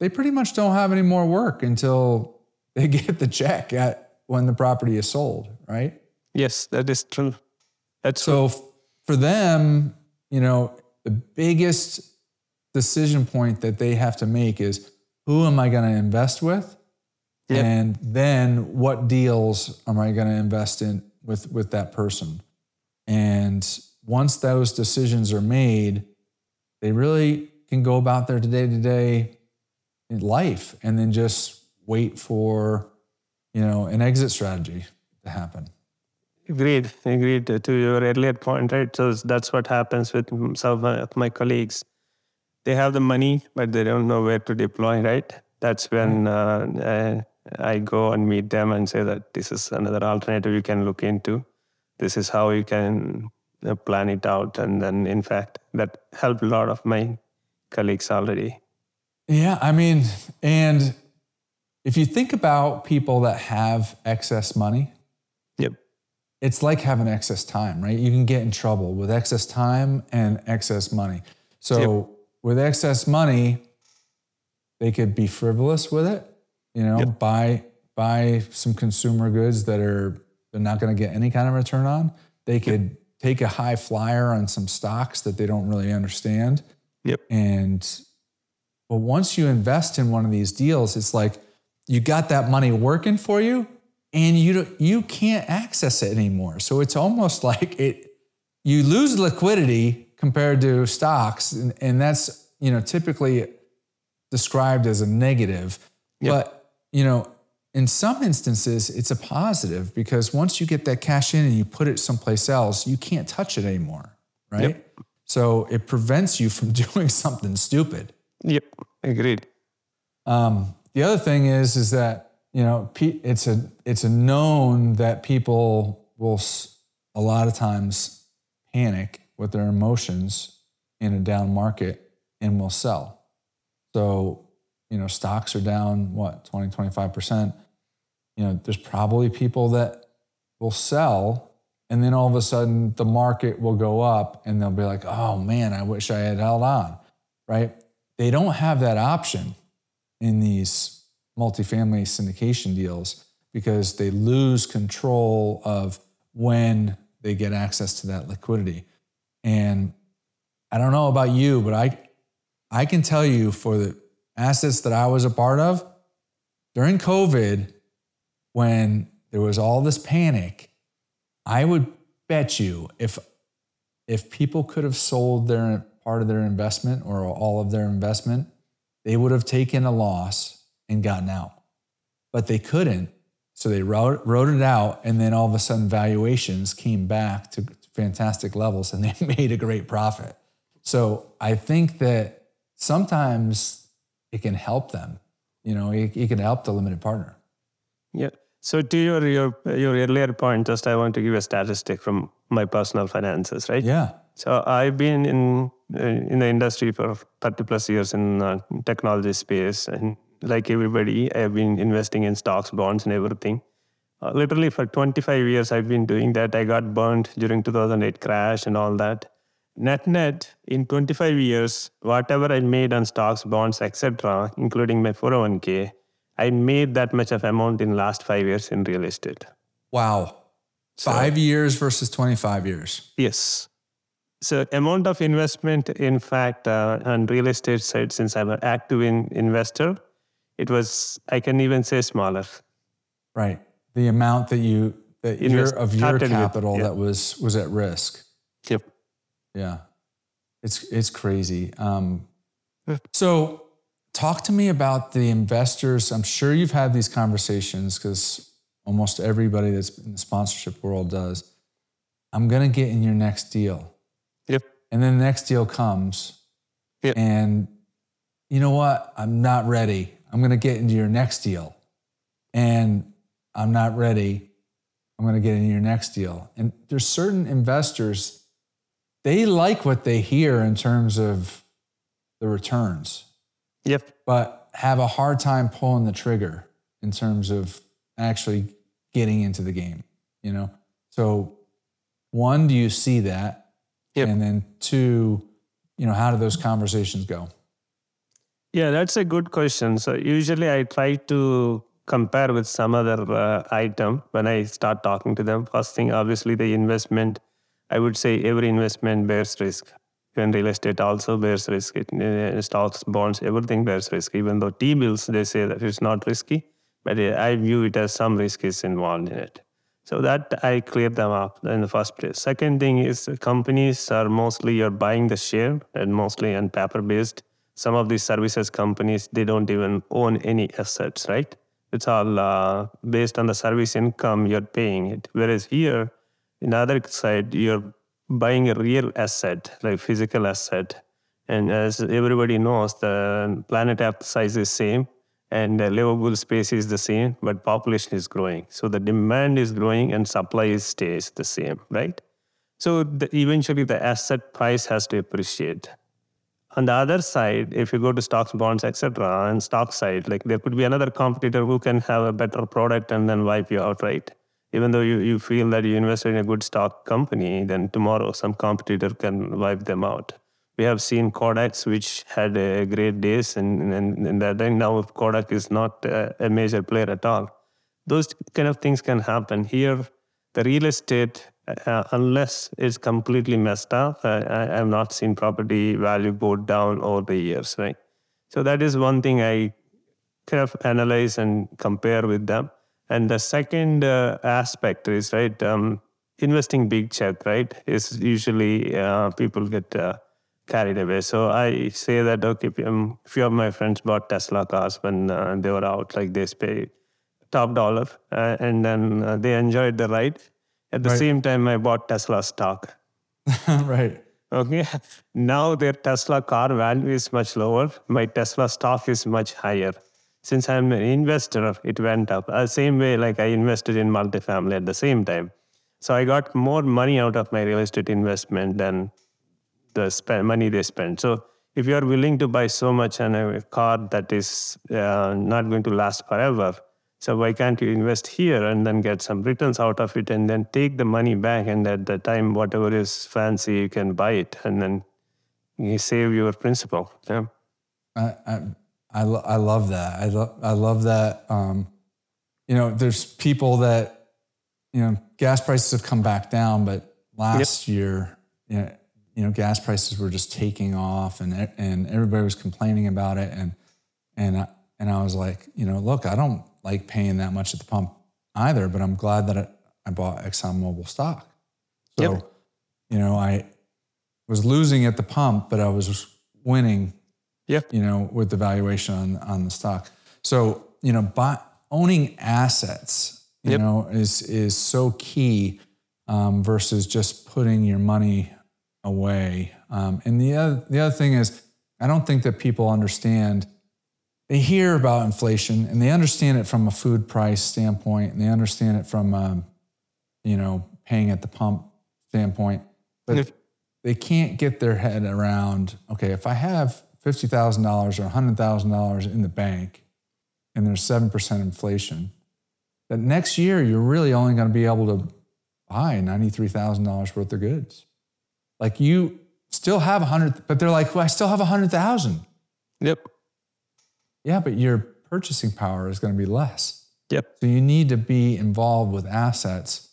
they pretty much don't have any more work until they get the check at when the property is sold, right? Yes, that is true. That's So f- for them, you know, the biggest decision point that they have to make is who am I going to invest with? Yep. And then what deals am I going to invest in with with that person? And once those decisions are made, they really can go about their day to day life and then just wait for, you know, an exit strategy to happen. Agreed. Agreed to your earlier point, right? So that's what happens with some of my, colleagues. They have the money, but they don't know where to deploy, right? That's when uh, I, go and meet them and say that this is another alternative you can look into. This is how you can uh, plan it out. And then, in fact, that helped a lot of my colleagues already. Yeah, I mean, and if you think about people that have excess money, Yep. it's like having excess time, right? You can get in trouble with excess time and excess money. So with excess money, they could be frivolous with it, you know, Yep. buy buy some consumer goods that are they're not going to get any kind of return on. They could take a high flyer on some stocks that they don't really understand. Yep. And but once you invest in one of these deals, it's like you got that money working for you and you don't- you can't access it anymore. So it's almost like it you lose liquidity compared to stocks and, and that's, you know, typically described as a negative. Yep. But, you know, in some instances it's a positive because once you get that cash in and you put it someplace else, you can't touch it anymore, right? Yep. So it prevents you from doing something stupid. Yep. Agreed. Um, the other thing is, is that you know, it's a it's a known that people will a lot of times panic with their emotions in a down market and will sell. So, you know, stocks are down what 20, 25%. You know, there's probably people that will sell and then all of a sudden the market will go up and they'll be like, "Oh man, I wish I had held on." Right? They don't have that option in these multifamily syndication deals because they lose control of when they get access to that liquidity. And I don't know about you, but I I can tell you for the assets that I was a part of during COVID, when there was all this panic, I would bet you if if people could have sold their part of their investment or all of their investment, they would have taken a loss and gotten out. But they couldn't. So they wrote, wrote it out, and then all of a sudden valuations came back to fantastic levels and they made a great profit. So I think that sometimes it can help them. You know, it, it can help the limited partner. Yeah. So to your, your your earlier point, just I want to give a statistic from my personal finances, right? Yeah. So I've been in in the industry for 30 plus years in uh, technology space, and like everybody, I've been investing in stocks, bonds, and everything. Uh, literally for 25 years, I've been doing that. I got burned during 2008 crash and all that. Net net in 25 years, whatever I made on stocks, bonds, etc., including my 401k, I made that much of amount in last five years in real estate. Wow. So- Five years versus 25 years. Yes. So amount of investment, in fact, uh, on real estate side, since I'm an active in investor, it was I can even say smaller. Right. The amount that you that your, of your started with, capital yeah. that was was at risk. Yep. Yeah. It's it's crazy. Um, so talk to me about the investors. I'm sure you've had these conversations because almost everybody that's in the sponsorship world does. I'm gonna get in your next deal. Yep. And then the next deal comes. Yeah. And you know what? I'm not ready. I'm going to get into your next deal. And I'm not ready. I'm going to get into your next deal. And there's certain investors, they like what they hear in terms of the returns, Yep. but have a hard time pulling the trigger in terms of actually getting into the game, you know? So, one, do you see that? Yep. And then two, you know, how do those conversations go? Yeah, that's a good question. So usually I try to compare with some other uh, item when I start talking to them. First thing, obviously, the investment. I would say every investment bears risk. Even real estate also bears risk. It, uh, stocks, bonds, everything bears risk. Even though T bills, they say that it's not risky, but uh, I view it as some risk is involved in it. So that I clear them up in the first place. Second thing is uh, companies are mostly you're buying the share and mostly on paper based. Some of these services companies they don't even own any assets, right? It's all uh, based on the service income you're paying it. Whereas here, in the other side, you're buying a real asset, like physical asset. And as everybody knows, the planet Earth size is same and the livable space is the same, but population is growing. So the demand is growing and supply stays the same, right? So the, eventually the asset price has to appreciate. On the other side, if you go to stocks, bonds, etc., and stock side, like there could be another competitor who can have a better product and then wipe you out, right? Even though you, you feel that you invested in a good stock company, then tomorrow some competitor can wipe them out. We have seen Kodaks, which had a great days, and, and, and that now Kodak is not a, major player at all. Those kind of things can happen. Here, the real estate, uh, unless it's completely messed up, I, I have not seen property value go down over the years, right? So that is one thing I kind of analyze and compare with them. And the second uh, aspect is right, um, investing big check, right? Is usually uh, people get uh, carried away. So I say that okay, um, few of my friends bought Tesla cars when uh, they were out, like they pay top dollar, uh, and then uh, they enjoyed the ride. At the Right. same time, I bought Tesla stock. right. Okay. Now their Tesla car value is much lower. My Tesla stock is much higher. Since I'm an investor, it went up. Uh, same way, like I invested in multifamily at the same time. So I got more money out of my real estate investment than the spend, money they spend. So if you are willing to buy so much on a car that is uh, not going to last forever, so why can't you invest here and then get some returns out of it and then take the money back and at the time whatever is fancy you can buy it and then you save your principal. Yeah. I, I, lo- I love that. I, lo- I love that. Um, you know, there's people that, you know, gas prices have come back down, but last year, you know, you know, gas prices were just taking off, and and everybody was complaining about it, and and I, and I was like, you know, look, I don't like paying that much at the pump either, but I'm glad that I, I bought ExxonMobil stock. So, Yep. you know, I was losing at the pump, but I was winning Yep. you know, with the valuation on on the stock. So, you know, buy, owning assets, you Yep. know, is is so key um, versus just putting your money away. Um, and the other the other thing is, I don't think that people understand. They hear about inflation and they understand it from a food price standpoint, and they understand it from, um, you know, paying at the pump standpoint, but Yep. they can't get their head around. Okay, if I have fifty thousand dollars or hundred thousand dollars in the bank, and there's seven percent inflation, that next year you're really only going to be able to buy ninety three thousand dollars worth of goods. Like you still have a hundred, but they're like, well, I still have a hundred thousand. Yep. Yeah, but your purchasing power is going to be less. Yep. So you need to be involved with assets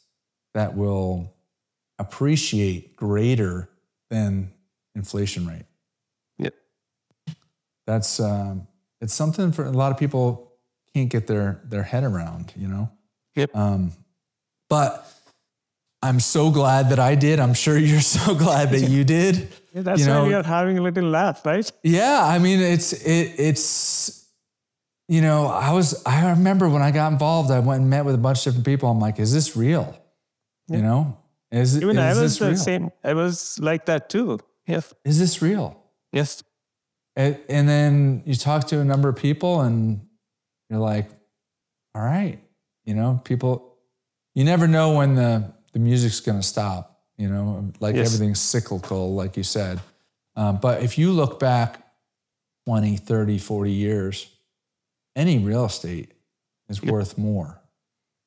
that will appreciate greater than inflation rate. Yep. That's um, it's something for a lot of people can't get their their head around, you know. Yep. Um, but I'm so glad that I did. I'm sure you're so glad that you did. Yeah, that's you know, why we are having a little laugh, right? yeah, I mean, it's it it's you know, I was I remember when I got involved, I went and met with a bunch of different people. I'm like, is this real? You know, is it Even I was this the real? same. I was like that too. Yes. Is this real? Yes. And, and then you talk to a number of people, and you're like, all right, you know, people. You never know when the the music's going to stop. You know, like Yes. everything's cyclical, like you said. Um, but if you look back 20, 30, 40 years, any real estate is worth more.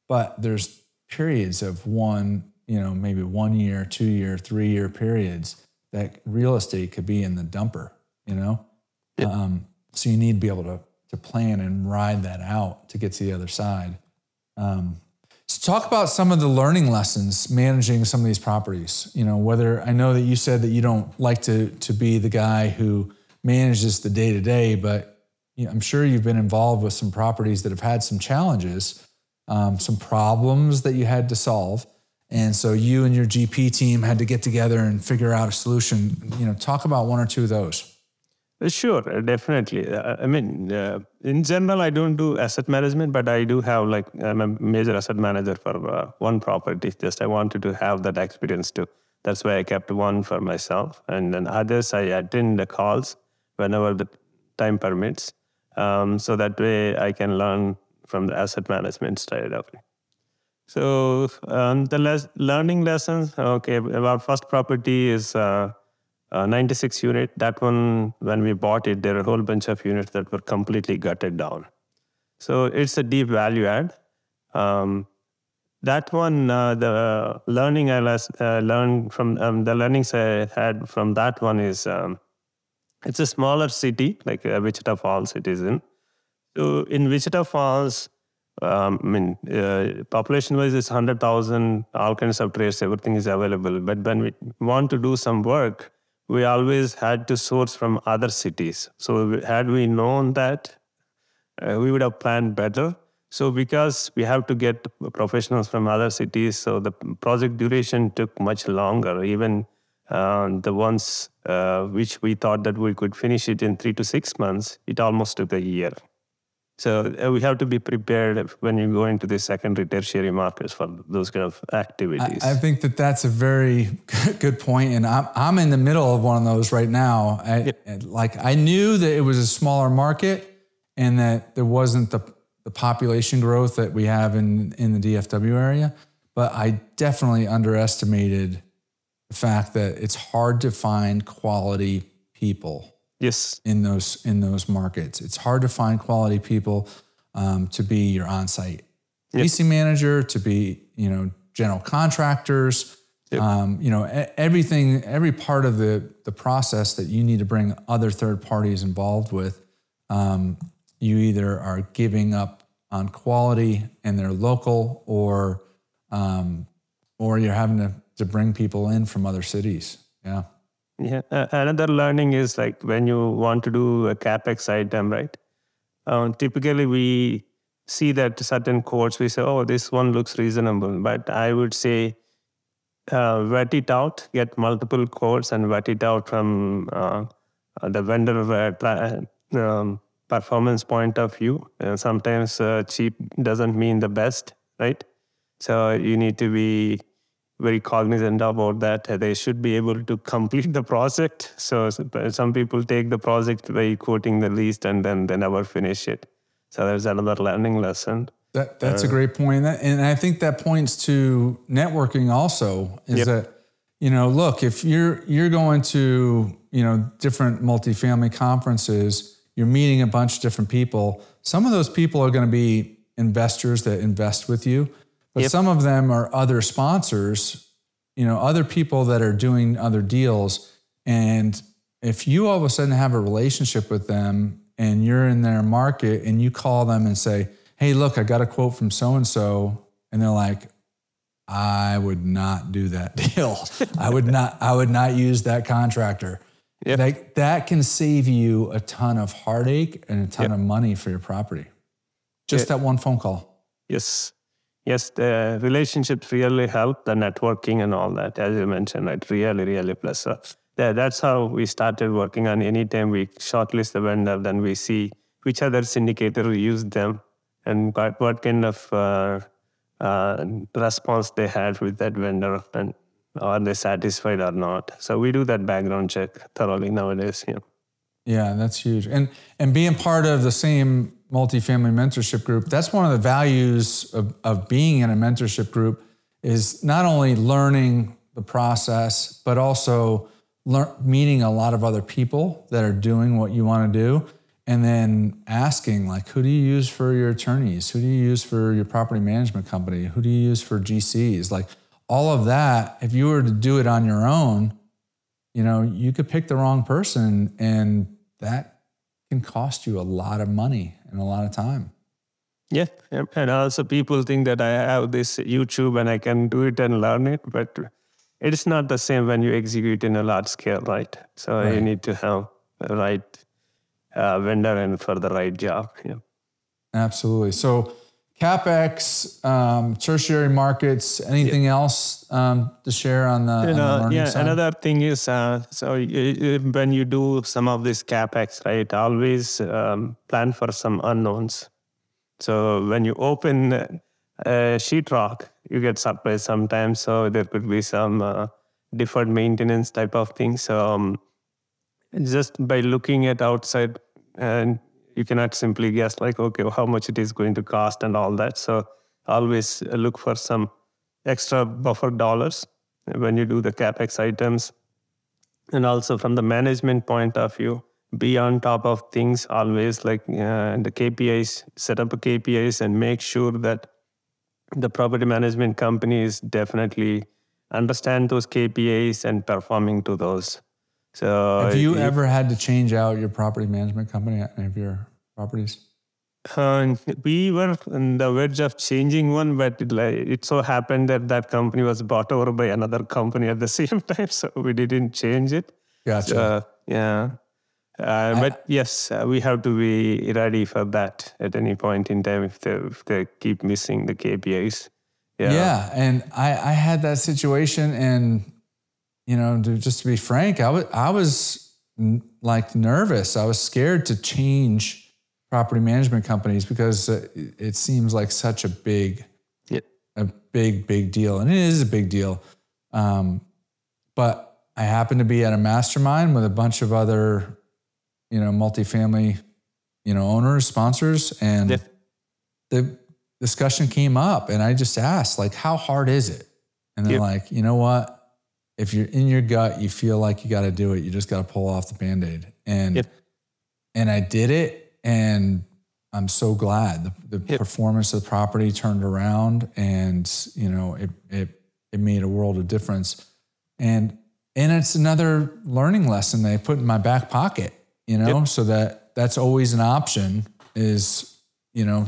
But there's periods of one, you know, maybe one year, two year, three year periods that real estate could be in the dumper, you know? Um, so you need to be able to, to plan and ride that out to get to the other side. Um, so talk about some of the learning lessons managing some of these properties. You know, whether I know that you said that you don't like to to be the guy who manages the day to day, but you know, I'm sure you've been involved with some properties that have had some challenges, um, some problems that you had to solve, and so you and your GP team had to get together and figure out a solution. You know, talk about one or two of those. Uh, Sure, uh, definitely. Uh, I mean, uh, in general, I don't do asset management, but I do have like I'm a major asset manager for uh, one property. Just I wanted to have that experience too. That's why I kept one for myself, and then others I attend the calls whenever the time permits, um, so that way I can learn from the asset management side of it. So um, the les- learning lessons. Okay, our first property is uh, uh, 96 unit. That one, when we bought it, there were a whole bunch of units that were completely gutted down. So it's a deep value add. Um, that one, uh, the learning I uh, learned from um, the learnings I had from that one is um, it's a smaller city, like uh, Wichita Falls it is in. So in Wichita Falls, um, I mean, uh, population-wise, it's 100,000, all kinds of trades, everything is available. But when we want to do some work, we always had to source from other cities. So had we known that, uh, we would have planned better. So because we have to get professionals from other cities, so the project duration took much longer. Even uh, the ones uh, which we thought that we could finish it in three to six months, it almost took a year. So uh, we have to be prepared when you go into the secondary, tertiary markets for those kind of activities. I think that that's a very good point, and I'm I'm in the middle of one of those right now. I, Like I knew that it was a smaller market, and that there wasn't the the population growth that we have in in the DFW area, but I definitely underestimated the fact that it's hard to find quality people yes, in those in those markets. It's hard to find quality people um, to be your on-site leasing manager, to be you know general contractors. Um, you know everything, every part of the the process that you need to bring other third parties involved with. Um, you either are giving up on quality and they're local, or um, or you're having to to bring people in from other cities. Yeah. Yeah. Uh, another learning is like when you want to do a capex item, right? Um, typically, we see that certain quotes, we say, oh, this one looks reasonable. But I would say, uh, vet it out, get multiple quotes and vet it out from uh, the vendor uh, um, performance point of view. sometimes uh, cheap doesn't mean the best, right? So you need to be very cognizant about that. They should be able to complete the project. So some people take the project by quoting the least and then they never finish it. So there's another learning lesson. That that's uh, a great point, and I think that points to networking. Also, is yep. that you know, look if you're you're going to you know different multifamily conferences, you're meeting a bunch of different people. Some of those people are going to be investors that invest with you but yep. some of them are other sponsors, you know, other people that are doing other deals. And if you all of a sudden have a relationship with them and you're in their market and you call them and say, Hey, look, I got a quote from so and so. And they're like, I would not do that deal. I would not, I would not use that contractor. Yep. That, that can save you a ton of heartache and a ton yep. of money for your property. Just that one phone call. Yes yes, the relationships really help the networking and all that, as you mentioned, right? Really, really plus. So that's how we started working on anytime we shortlist the vendor, then we see which other syndicator use them and what, what kind of uh, uh, response they had with that vendor and are they satisfied or not. So we do that background check thoroughly nowadays. Yeah. Yeah, that's huge. And and being part of the same multifamily mentorship group, that's one of the values of, of being in a mentorship group is not only learning the process, but also learn, meeting a lot of other people that are doing what you want to do. And then asking, like, who do you use for your attorneys? Who do you use for your property management company? Who do you use for GCs? Like, all of that, if you were to do it on your own, you know, you could pick the wrong person and that can cost you a lot of money and a lot of time. Yeah, and also people think that I have this YouTube and I can do it and learn it, but it's not the same when you execute in a large scale, right? So right. you need to have the right uh, vendor and for the right job. Yeah. Absolutely. So capex, um, tertiary markets. Anything yeah. else um, to share on the, you know, on the yeah. Side? Another thing is uh, so when you do some of this capex, right? Always um, plan for some unknowns. So when you open a sheetrock, you get surprised sometimes. So there could be some uh, deferred maintenance type of thing. So um, just by looking at outside and you cannot simply guess like okay how much it is going to cost and all that. So always look for some extra buffer dollars when you do the capex items. And also from the management point of view be on top of things always like uh, the kpis set up a kpis and make sure that the property management company is definitely understand those kpis and performing to those so have you ever had to change out your property management company at any of your properties? Uh, we were on the verge of changing one, but it, like, it so happened that that company was bought over by another company at the same time, so we didn't change it. Gotcha. So, yeah. Uh, but yes, uh, we have to be ready for that at any point in time if they, if they keep missing the KPIs. Yeah. Yeah. And I, I had that situation and you know, to, just to be frank, I was I was like nervous. I was scared to change property management companies because it seems like such a big, a big big deal, and it is a big deal. Um, but I happened to be at a mastermind with a bunch of other, you know, multifamily, you know, owners, sponsors, and the discussion came up, and I just asked, like, how hard is it? And they're like, you know what? If you're in your gut, you feel like you got to do it. You just got to pull off the band aid. And yep. and I did it, and I'm so glad the, the yep. performance of the property turned around, and you know it it it made a world of difference. And and it's another learning lesson they put in my back pocket, you know, yep. so that that's always an option. Is you know,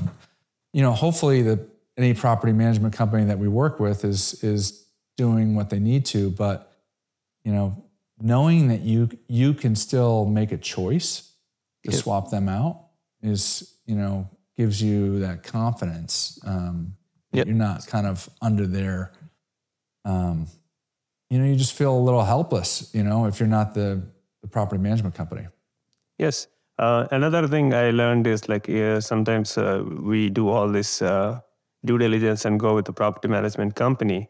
you know, hopefully the any property management company that we work with is is doing what they need to. But, you know, knowing that you you can still make a choice to Yep. swap them out is you know gives you that confidence. Um, that Yep. You're not kind of under their, um, you know, you just feel a little helpless. You know, if you're not the the property management company. Yes. Uh, another thing I learned is like uh, sometimes uh, we do all this uh, due diligence and go with the property management company.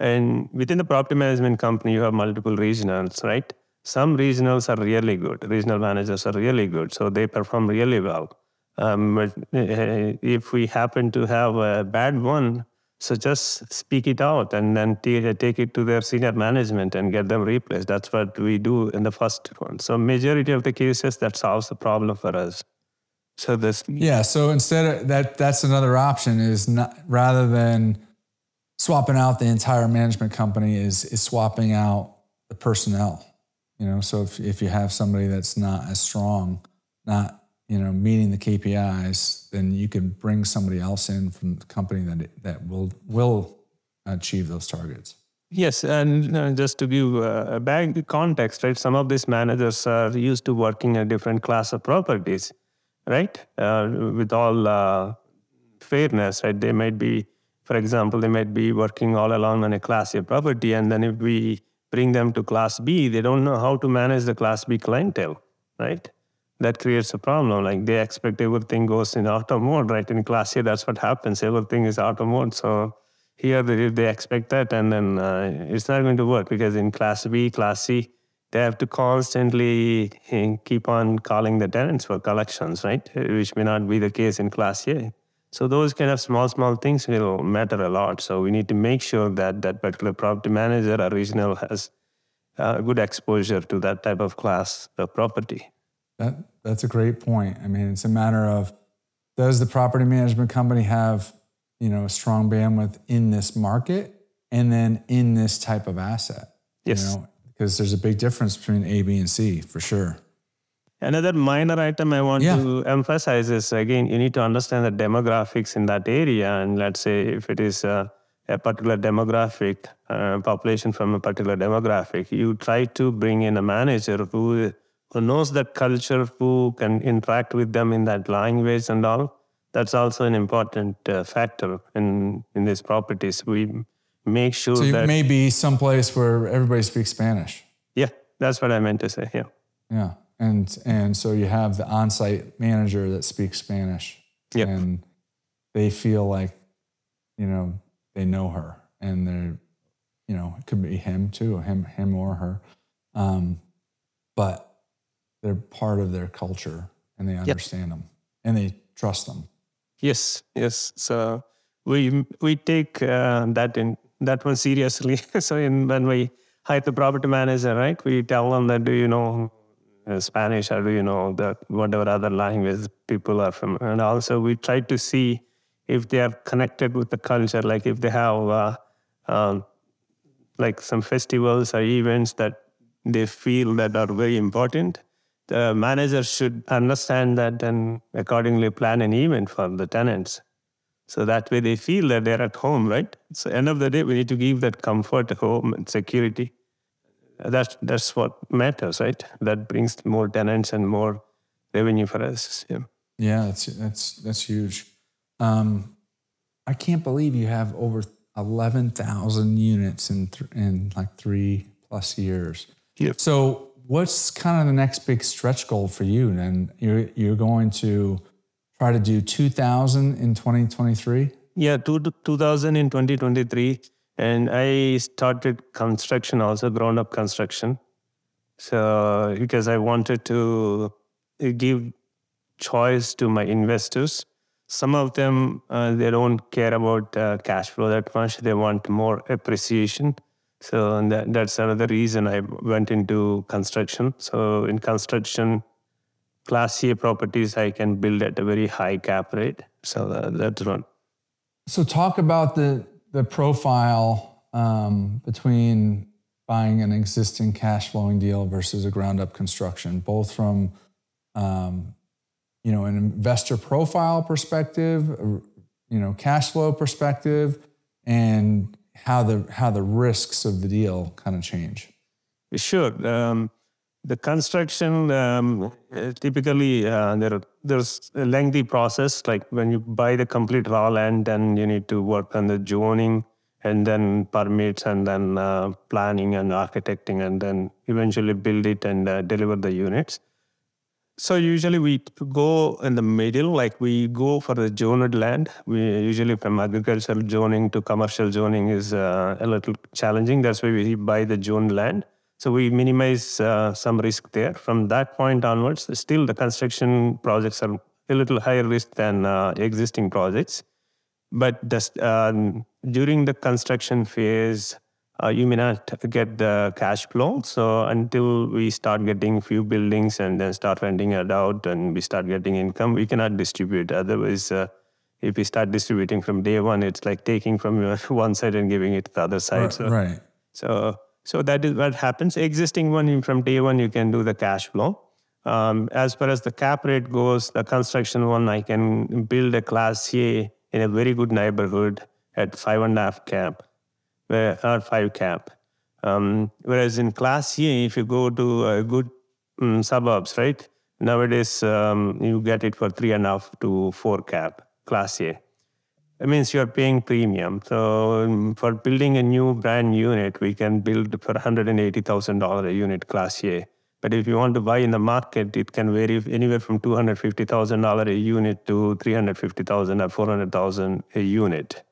And within the property management company, you have multiple regionals, right? Some regionals are really good. Regional managers are really good. So they perform really well. Um, but uh, if we happen to have a bad one, so just speak it out and then t- take it to their senior management and get them replaced. That's what we do in the first one. So majority of the cases that solves the problem for us. So this Yeah. So instead of that, that's another option is not rather than swapping out the entire management company is is swapping out the personnel. You know, so if if you have somebody that's not as strong, not you know meeting the KPIs, then you can bring somebody else in from the company that that will will achieve those targets. Yes, and just to give uh, a bag context, right? Some of these managers are used to working in a different class of properties, right? Uh, with all uh, fairness, right? They might be, for example, they might be working all along on a class A property, and then if we bring them to class B, they don't know how to manage the class B clientele, right? That creates a problem. Like they expect everything goes in auto mode, right? In class A, that's what happens. Everything is auto mode. So here, they, they expect that, and then uh, it's not going to work because in class B, class C, they have to constantly keep on calling the tenants for collections, right? Which may not be the case in class A. So those kind of small, small things will matter a lot. So we need to make sure that that particular property manager or regional has uh, good exposure to that type of class of property. That that's a great point. I mean, it's a matter of does the property management company have you know a strong bandwidth in this market and then in this type of asset? Yes. You know, because there's a big difference between A, B, and C for sure. Another minor item I want Yeah. to emphasize is again, you need to understand the demographics in that area. And let's say if it is a, a particular demographic, uh, population from a particular demographic, you try to bring in a manager who, who knows that culture, who can interact with them in that language and all. That's also an important uh, factor in, in these properties. We make sure So you that, may be someplace where everybody speaks Spanish. yeah, that's what I meant to say. Yeah. Yeah. And and so you have the on-site manager that speaks Spanish. Yep. And they feel like, you know, they know her and they're, you know, it could be him too, him, him or her. Um, but they're part of their culture and they understand them and they trust them. Yes, yes. So we we take uh, that in that one seriously. so in, when we hire the property manager, right, we tell them that do you know Spanish or you know that whatever other language people are from, and also we try to see if they are connected with the culture, like if they have uh, um, like some festivals or events that they feel that are very important the manager should understand that and accordingly plan an event for the tenants. So that way they feel that they're at home, right? So end of the day, we need to give that comfort, home, and security. That's that's what matters, right? That brings more tenants and more revenue for us. Yeah. Yeah, that's that's that's huge. Um, I can't believe you have over eleven thousand units in th- in like three plus years. Yep. So, what's kind of the next big stretch goal for you? Then you're you're going to try to do two thousand in twenty twenty three. Yeah, two, 2000 in 2023. And I started construction also, ground up construction. So, because I wanted to give choice to my investors. Some of them, uh, they don't care about uh, cash flow that much. They want more appreciation. So that, that's another reason I went into construction. So in construction, Class A properties, I can build at a very high cap rate. So that, that's one. So, talk about the the profile um, between buying an existing cash flowing deal versus a ground up construction, both from um, you know an investor profile perspective, you know cash flow perspective, and how the how the risks of the deal kind of change. Sure. Um, the construction um, typically uh, there there's a lengthy process. Like when you buy the complete raw land, then you need to work on the zoning and then permits and then uh, planning and architecting and then eventually build it and uh, deliver the units. So usually we go in the middle, like we go for the zoned land. We usually from agricultural zoning to commercial zoning is uh, a little challenging. That's why we buy the zoned land. So we minimize uh, some risk there. From that point onwards, still the construction projects are a little higher risk than uh, existing projects. But um, during the construction phase, uh, you may not get the cash flow. So until we start getting few buildings and then start renting it out and we start getting income, we cannot distribute. Otherwise, uh, if we start distributing from day one, it's like taking from one side and giving it to the other side. Right. So, right. so, so that is what happens. Existing one from day one, you can do the cash flow. Um, as far as the cap rate goes, the construction one, I can build a class A in a very good neighborhood at five and a half cap or five cap. Um, whereas in Class A, if you go to uh, good um, suburbs, right? Nowadays, um, you get it for three and a half to four cap, Class A. That means you're paying premium. So um, for building a new brand unit, we can build for $180,000 a unit, Class A. But if you want to buy in the market, it can vary anywhere from $250,000 a unit to $350,000 or $400,000 a unit.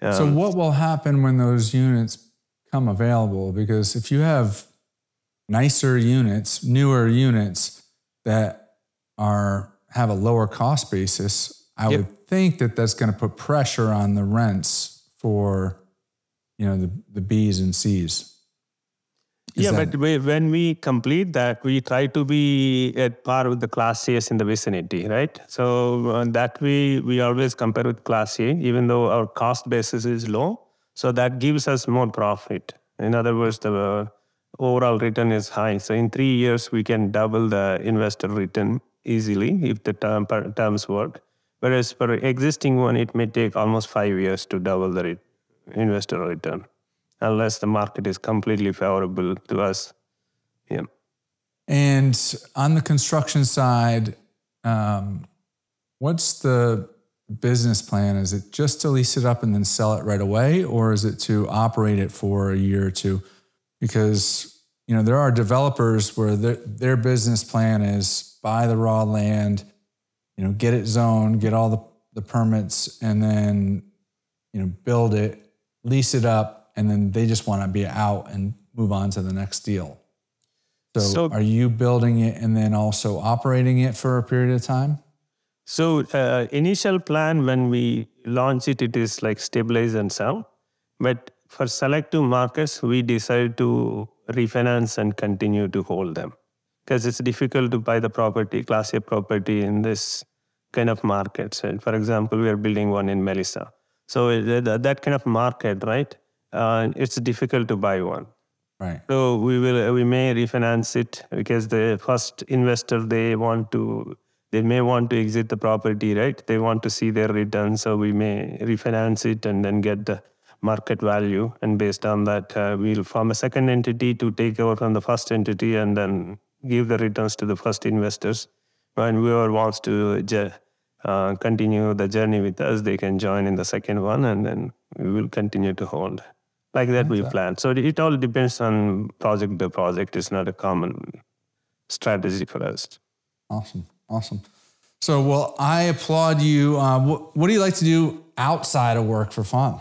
Um, so what will happen when those units come available? Because if you have nicer units, newer units that are have a lower cost basis, I yep. would think that that's going to put pressure on the rents for you know the the B's and C's. Is yeah, that... but we, when we complete that, we try to be at par with the Class A's in the vicinity, right? So uh, that way, we always compare with Class A, even though our cost basis is low. So that gives us more profit. In other words, the uh, overall return is high. So in three years, we can double the investor return easily if the term, terms work. Whereas for existing one, it may take almost five years to double the re- investor return unless the market is completely favorable to us. Yeah. And on the construction side, um, what's the business plan? Is it just to lease it up and then sell it right away, or is it to operate it for a year or two? Because you know there are developers where their their business plan is buy the raw land, you know, get it zoned, get all the the permits, and then you know build it, lease it up, and then they just want to be out and move on to the next deal. So, so are you building it and then also operating it for a period of time? So uh, initial plan when we launch it, it is like stabilize and sell. But for selective markets, we decided to refinance and continue to hold them because it's difficult to buy the property, class A property in this kind of markets. And for example, we are building one in Melissa. So that kind of market, right? uh, it's difficult to buy one. Right. So we will we may refinance it because the first investor they want to they may want to exit the property, right? They want to see their return, so we may refinance it and then get the market value. And based on that, uh, we'll form a second entity to take over from the first entity and then give the returns to the first investors. And whoever wants to uh, continue the journey with us, they can join in the second one, and then we will continue to hold like that we plan. So it all depends on project to project. It's not a common strategy for us. Awesome, awesome. So, well, I applaud you. Uh, what, what do you like to do outside of work for fun?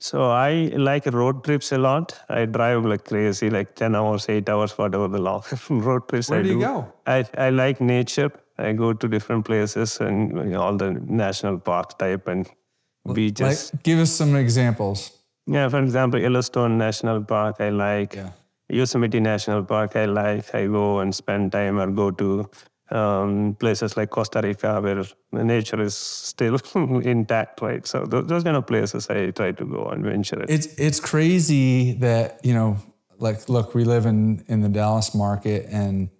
So I like road trips a lot. I drive like crazy, like ten hours, eight hours, whatever the long road trips. Where I do you go? I I like nature. I go to different places and you know, all the national park type and beaches. Like, give us some examples. Yeah, for example, Yellowstone National Park, I like. Yeah. Yosemite National Park, I like. I go and spend time or go to um, places like Costa Rica where the nature is still intact, right? So those, those, kind of places I try to go and venture. It. It's it's crazy that you know, like, look, we live in in the Dallas market, and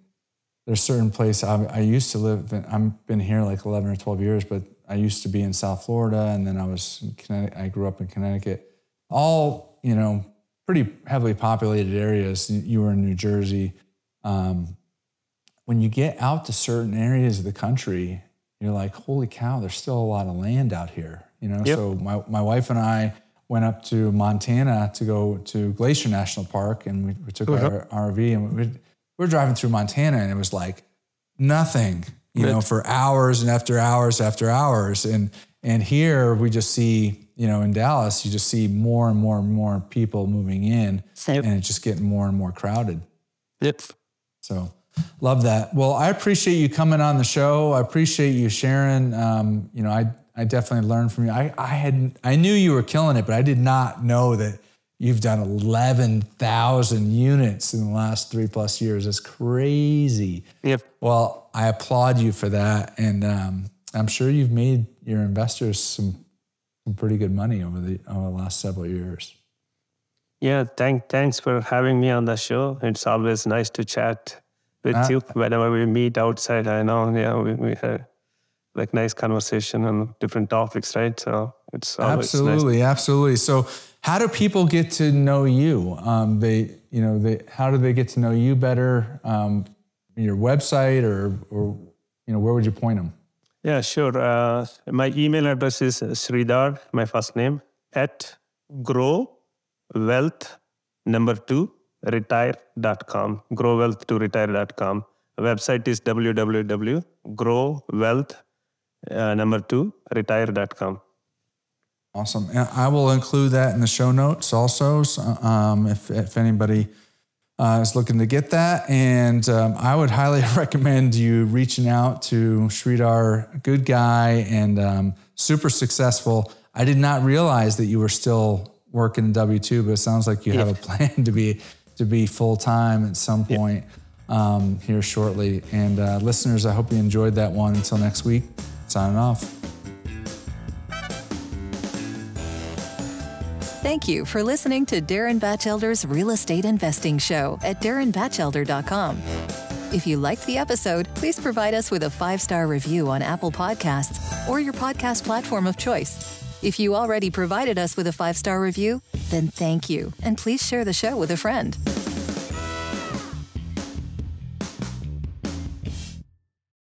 there's certain places I, I used to live. In, I've been here like 11 or 12 years, but I used to be in South Florida, and then I was in Connecticut. I grew up in Connecticut all, you know, pretty heavily populated areas. You were in New Jersey. Um, when you get out to certain areas of the country, you're like, holy cow, there's still a lot of land out here. You know, Yep. so my, my wife and I went up to Montana to go to Glacier National Park and we, we took our RV and we were driving through Montana and it was like nothing, you know, for hours and after hours after hours. And and here we just see, you know, in Dallas, you just see more and more and more people moving in Yep. and it's just getting more and more crowded. Yep. So love that. Well, I appreciate you coming on the show. I appreciate you sharing. Um, you know, I I definitely learned from you. I I had I knew you were killing it, but I did not know that you've done eleven thousand units in the last three plus years. That's crazy. Yep. Well, I applaud you for that, and um, I'm sure you've made your investors some some pretty good money over the over the last several years. Yeah, thank, thanks for having me on the show. It's always nice to chat with Uh, you whenever we meet outside. I know, yeah, we, we have like nice conversation on different topics, right? So it's always nice. absolutely absolutely so how do people get to know you um, they you know they how do they get to know you better um, your website or or you know where would you point them Yeah, sure. Uh, my email address is Sridhar, my first name, at grow wealth number two retire.com. Grow wealth to retire.com. Website is www.growwealth uh, number two retire.com. awesome. And i will include that in the show notes also so, um, if, if anybody uh, is looking to get that. And um, i would highly recommend you reaching out to Sridhar, good guy and um, super successful. I did not realize that you were still working in w2 but it sounds like you have a plan to be to be full-time at some point um, here shortly. And uh, listeners i hope you enjoyed that one. Until next week signing off Thank you for listening to Darren Batchelder's Real Estate Investing Show at darrenbatchelder.com. If you liked the episode, please provide us with a five star review on Apple Podcasts or your podcast platform of choice. If you already provided us with a five star review, then thank you, and please share the show with a friend.